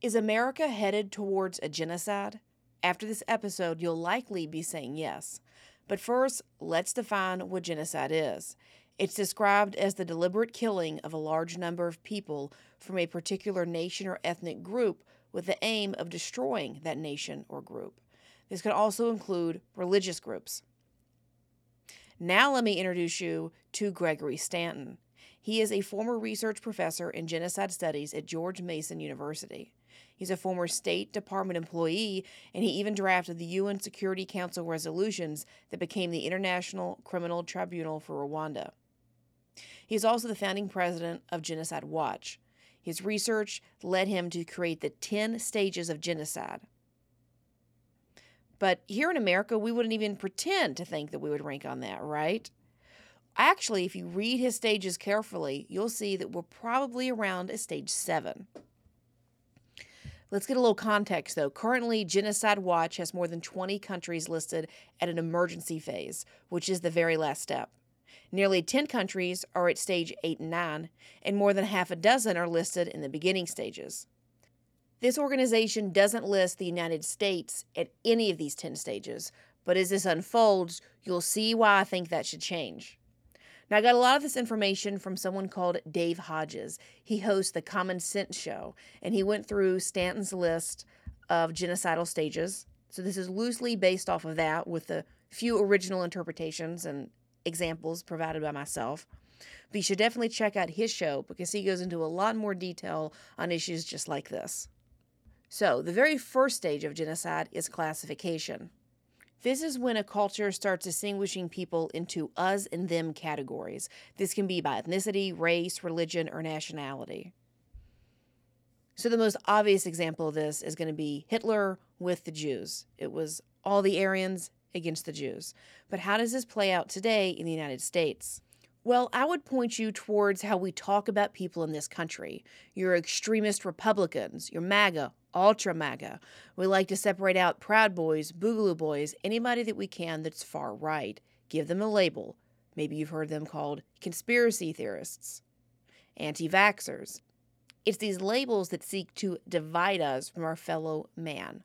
Is America headed towards a genocide? After this episode, you'll likely be saying yes. But first, let's define what genocide is. It's described as the deliberate killing of a large number of people from a particular nation or ethnic group with the aim of destroying that nation or group. This could also include religious groups. Now, let me introduce you to Gregory Stanton. He is a former research professor in genocide studies at George Mason University. He's a former State Department employee, and he even drafted the UN Security Council resolutions that became the International Criminal Tribunal for Rwanda. He is also the founding president of Genocide Watch. His research led him to create the 10 stages of genocide. But here in America, we wouldn't even pretend to think that we would rank on that, right? Actually, if you read his stages carefully, you'll see that we're probably around a stage seven. Let's get a little context though. Currently, Genocide Watch has more than 20 countries listed at an emergency phase, which is the very last step. Nearly 10 countries are at stage 8 and 9, and more than half a dozen are listed in the beginning stages. This organization doesn't list the United States at any of these 10 stages, but as this unfolds, you'll see why I think that should change. Now, I got a lot of this information from someone called Dave Hodges. He hosts the Common Sense Show, and he went through Stanton's list of genocidal stages. So, this is loosely based off of that with a few original interpretations and examples provided by myself. But you should definitely check out his show because he goes into a lot more detail on issues just like this. So, the very first stage of genocide is classification. This is when a culture starts distinguishing people into us and them categories. This can be by ethnicity, race, religion, or nationality. So, the most obvious example of this is going to be Hitler with the Jews. It was all the Aryans against the Jews. But how does this play out today in the United States? Well, I would point you towards how we talk about people in this country. Your extremist Republicans, your MAGA, ultra MAGA. We like to separate out Proud Boys, Boogaloo Boys, anybody that we can that's far right. Give them a label. Maybe you've heard them called conspiracy theorists, anti vaxxers. It's these labels that seek to divide us from our fellow man.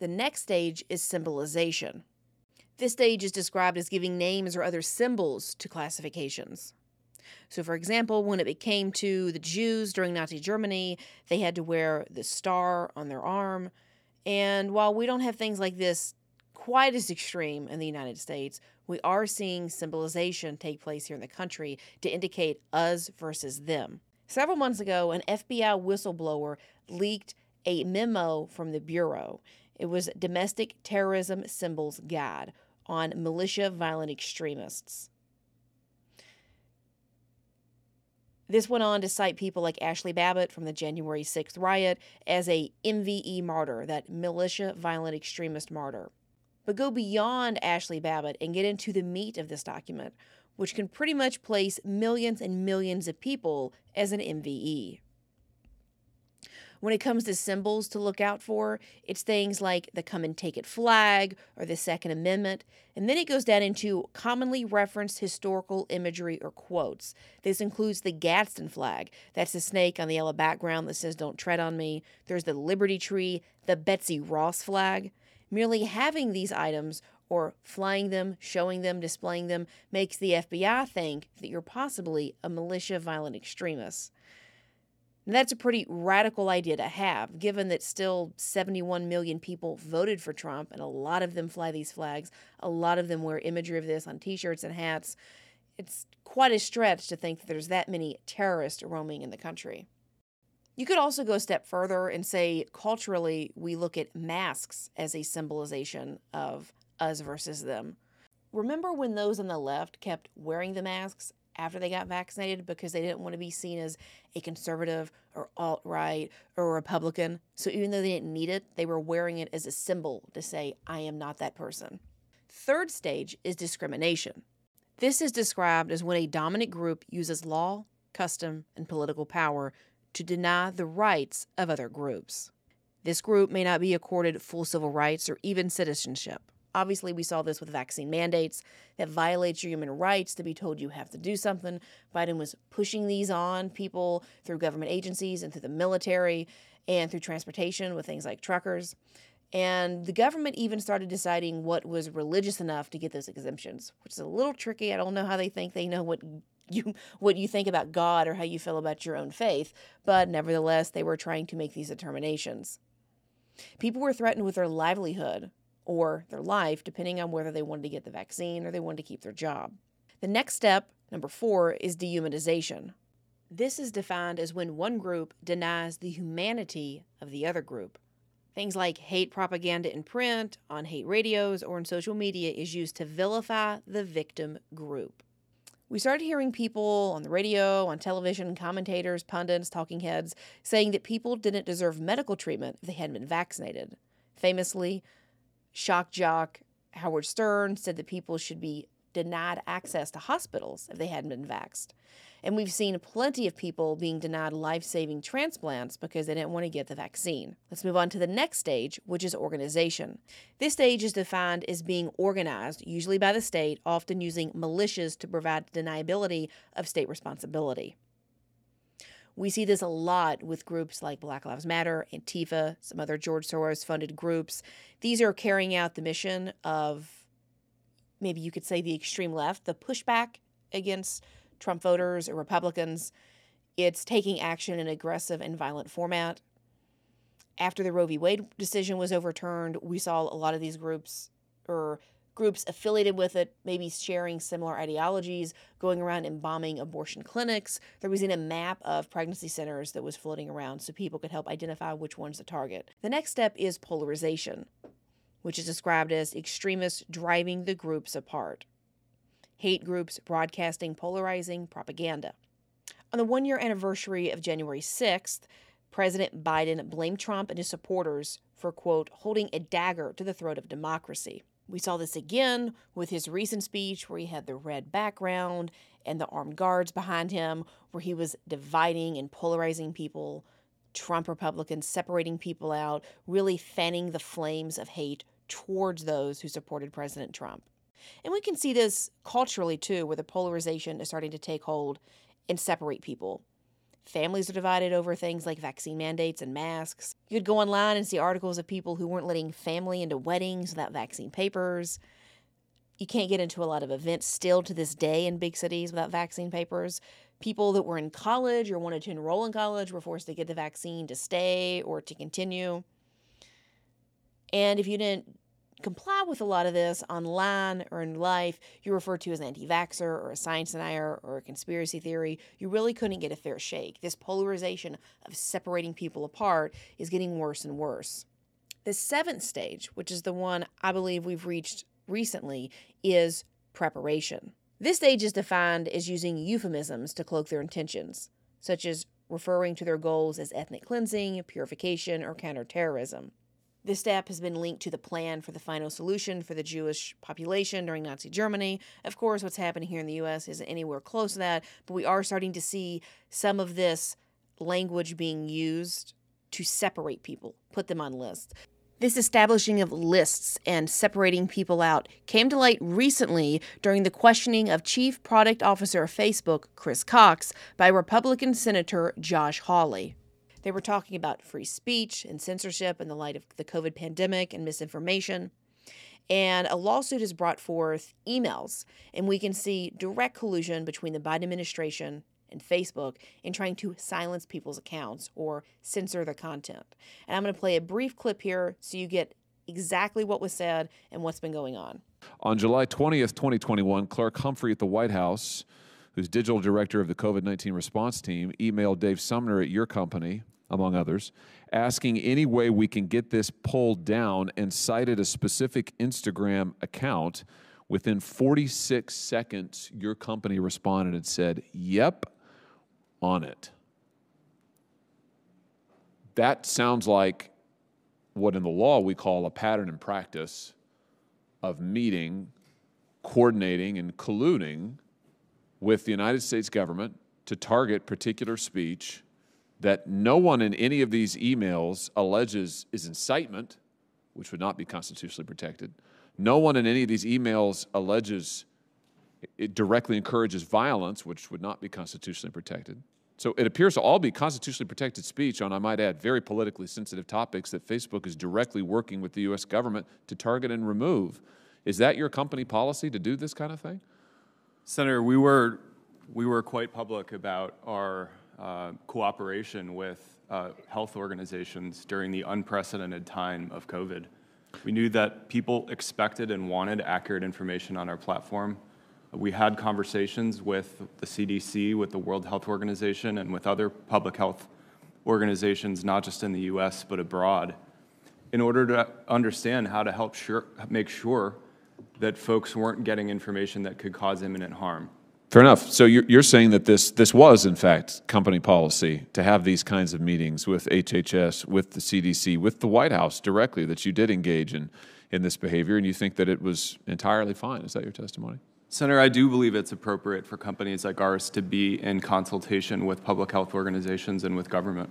The next stage is symbolization. This stage is described as giving names or other symbols to classifications. So, for example, when it came to the Jews during Nazi Germany, they had to wear the star on their arm. And while we don't have things like this quite as extreme in the United States, we are seeing symbolization take place here in the country to indicate us versus them. Several months ago, an FBI whistleblower leaked a memo from the Bureau. It was Domestic Terrorism Symbols Guide on militia violent extremists. This went on to cite people like Ashli Babbitt from the January 6th riot as a MVE martyr, that militia violent extremist martyr. But go beyond Ashli Babbitt and get into the meat of this document, which can pretty much place millions and millions of people as an MVE. When it comes to symbols to look out for, it's things like the come and take it flag or the Second Amendment. And then it goes down into commonly referenced historical imagery or quotes. This includes the Gadsden flag. That's the snake on the yellow background that says, Don't tread on me. There's the Liberty Tree, the Betsy Ross flag. Merely having these items or flying them, showing them, displaying them makes the FBI think that you're possibly a militia violent extremist. And that's a pretty radical idea to have, given that still 71 million people voted for Trump, and a lot of them fly these flags. A lot of them wear imagery of this on t shirts and hats. It's quite a stretch to think that there's that many terrorists roaming in the country. You could also go a step further and say, culturally, we look at masks as a symbolization of us versus them. Remember when those on the left kept wearing the masks after they got vaccinated because they didn't want to be seen as a conservative or alt right or Republican. So even though they didn't need it, they were wearing it as a symbol to say, I am not that person. Third stage is discrimination. This is described as when a dominant group uses law, custom, and political power to deny the rights of other groups. This group may not be accorded full civil rights or even citizenship. Obviously, we saw this with vaccine mandates that violates your human rights to be told you have to do something. Biden was pushing these on people through government agencies and through the military and through transportation with things like truckers. And the government even started deciding what was religious enough to get those exemptions, which is a little tricky. I don't know how they think they know what you what you think about God or how you feel about your own faith, but nevertheless, they were trying to make these determinations. People were threatened with their livelihood or their life, depending on whether they wanted to get the vaccine or they wanted to keep their job. The next step, number four, is dehumanization. This is defined as when one group denies the humanity of the other group. Things like hate propaganda in print, on hate radios, or in social media is used to vilify the victim group. We started hearing people on the radio, on television, commentators, pundits, talking heads saying that people didn't deserve medical treatment if they hadn't been vaccinated. Famously, shock jock Howard Stern said that people should be denied access to hospitals if they hadn't been vaxxed. And we've seen plenty of people being denied life saving transplants because they didn't want to get the vaccine. Let's move on to the next stage, which is organization. This stage is defined as being organized, usually by the state, often using militias to provide deniability of state responsibility. We see this a lot with groups like Black Lives Matter, Antifa, some other George Soros funded groups. These are carrying out the mission of maybe you could say the extreme left, the pushback against Trump voters or Republicans. It's taking action in aggressive and violent format. After the Roe v. Wade decision was overturned, we saw a lot of these groups or groups affiliated with it, maybe sharing similar ideologies, going around and bombing abortion clinics. There was even a map of pregnancy centers that was floating around so people could help identify which one's the target. The next step is polarization, which is described as extremists driving the groups apart hate groups broadcasting polarizing propaganda. On the one year anniversary of January 6th, President Biden blamed Trump and his supporters for, quote, holding a dagger to the throat of democracy. We saw this again with his recent speech where he had the red background and the armed guards behind him, where he was dividing and polarizing people, Trump Republicans separating people out, really fanning the flames of hate towards those who supported President Trump. And we can see this culturally too, where the polarization is starting to take hold and separate people. Families are divided over things like vaccine mandates and masks. You could go online and see articles of people who weren't letting family into weddings without vaccine papers. You can't get into a lot of events still to this day in big cities without vaccine papers. People that were in college or wanted to enroll in college were forced to get the vaccine to stay or to continue. And if you didn't comply with a lot of this online or in life, you're referred to as an anti vaxxer or a science denier or a conspiracy theory. You really couldn't get a fair shake. This polarization of separating people apart is getting worse and worse. The seventh stage, which is the one I believe we've reached recently, is preparation. This stage is defined as using euphemisms to cloak their intentions, such as referring to their goals as ethnic cleansing, purification, or counterterrorism. This step has been linked to the plan for the final solution for the Jewish population during Nazi Germany. Of course, what's happening here in the U.S. isn't anywhere close to that, but we are starting to see some of this language being used to separate people, put them on lists. This establishing of lists and separating people out came to light recently during the questioning of Chief Product Officer of Facebook, Chris Cox, by Republican Senator Josh Hawley. They were talking about free speech and censorship in the light of the COVID pandemic and misinformation. And a lawsuit has brought forth emails, and we can see direct collusion between the Biden administration and Facebook in trying to silence people's accounts or censor the content. And I'm going to play a brief clip here so you get exactly what was said and what's been going on. On July 20th, 2021, Clarke Humphrey at the White House, who's digital director of the COVID 19 response team, emailed Dave Sumner at your company among others, asking any way we can get this pulled down and cited a specific Instagram account. Within 46 seconds, your company responded and said, Yep, on it. That sounds like what in the law we call a pattern and practice of meeting, coordinating, and colluding with the United States government to target particular speech that no one in any of these emails alleges is incitement, which would not be constitutionally protected. No one in any of these emails alleges it directly encourages violence, which would not be constitutionally protected. So it appears to all be constitutionally protected speech on, I might add, very politically sensitive topics that Facebook is directly working with the U.S. government to target and remove. Is that your company policy to do this kind of thing? Senator, we were, we were quite public about our uh, cooperation with uh, health organizations during the unprecedented time of COVID. We knew that people expected and wanted accurate information on our platform. We had conversations with the CDC, with the World Health Organization, and with other public health organizations, not just in the US, but abroad, in order to understand how to help sure, make sure that folks weren't getting information that could cause imminent harm. Fair enough. So you're, you're saying that this, this was, in fact, company policy to have these kinds of meetings with HHS, with the CDC, with the White House directly, that you did engage in, in this behavior, and you think that it was entirely fine. Is that your testimony? Senator, I do believe it's appropriate for companies like ours to be in consultation with public health organizations and with government.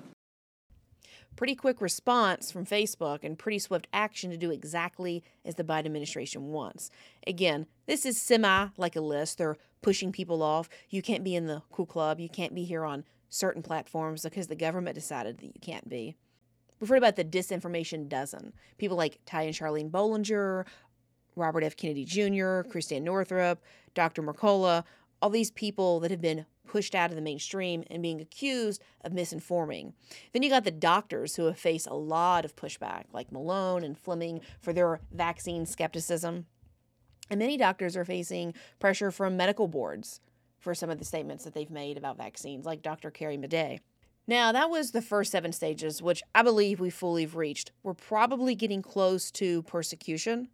Pretty quick response from Facebook and pretty swift action to do exactly as the Biden administration wants. Again, this is semi like a list. They're pushing people off. You can't be in the cool club. You can't be here on certain platforms because the government decided that you can't be. We've heard about the disinformation dozen. People like Ty and Charlene Bollinger, Robert F. Kennedy Jr., Christiane Northrup, Dr. Mercola, all these people that have been pushed out of the mainstream and being accused of misinforming. Then you got the doctors who have faced a lot of pushback, like Malone and Fleming, for their vaccine skepticism. And many doctors are facing pressure from medical boards for some of the statements that they've made about vaccines, like Dr. Carrie Madej. Now, that was the first seven stages, which I believe we fully reached. We're probably getting close to persecution.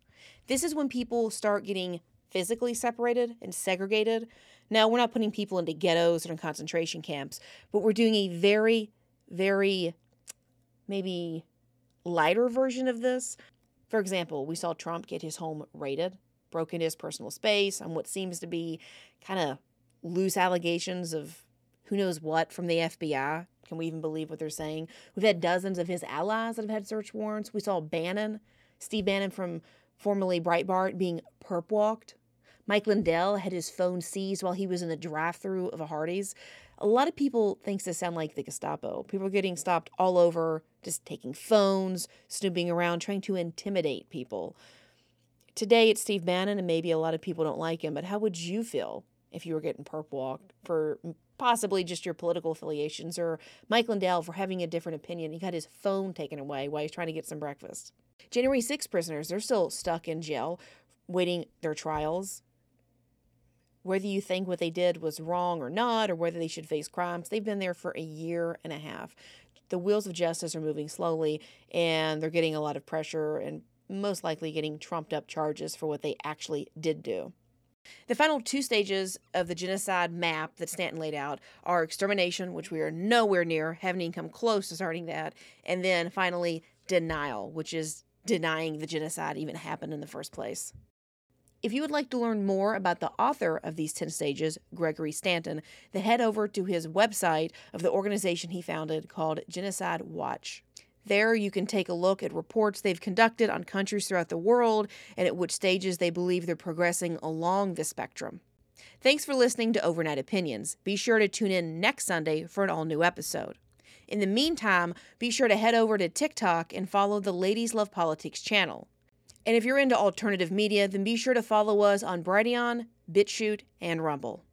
This is when people start getting physically separated and segregated. Now, we're not putting people into ghettos or in concentration camps, but we're doing a very, very maybe lighter version of this. For example, we saw Trump get his home raided, broke into his personal space on what seems to be kind of loose allegations of who knows what from the FBI. Can we even believe what they're saying? We've had dozens of his allies that have had search warrants. We saw Bannon, Steve Bannon from formerly Breitbart, being perp walked. Mike Lindell had his phone seized while he was in the drive-through of a Hardee's. A lot of people think this sound like the Gestapo. People are getting stopped all over, just taking phones, snooping around, trying to intimidate people. Today it's Steve Bannon, and maybe a lot of people don't like him, but how would you feel if you were getting perp walked for possibly just your political affiliations or Mike Lindell for having a different opinion? He got his phone taken away while he's trying to get some breakfast. January 6 prisoners, they're still stuck in jail waiting their trials. Whether you think what they did was wrong or not, or whether they should face crimes, they've been there for a year and a half. The wheels of justice are moving slowly, and they're getting a lot of pressure and most likely getting trumped up charges for what they actually did do. The final two stages of the genocide map that Stanton laid out are extermination, which we are nowhere near, haven't even come close to starting that, and then finally denial, which is denying the genocide even happened in the first place. If you would like to learn more about the author of these 10 stages, Gregory Stanton, then head over to his website of the organization he founded called Genocide Watch. There, you can take a look at reports they've conducted on countries throughout the world and at which stages they believe they're progressing along the spectrum. Thanks for listening to Overnight Opinions. Be sure to tune in next Sunday for an all new episode. In the meantime, be sure to head over to TikTok and follow the Ladies Love Politics channel. And if you're into alternative media, then be sure to follow us on Brighteon, BitChute, and Rumble.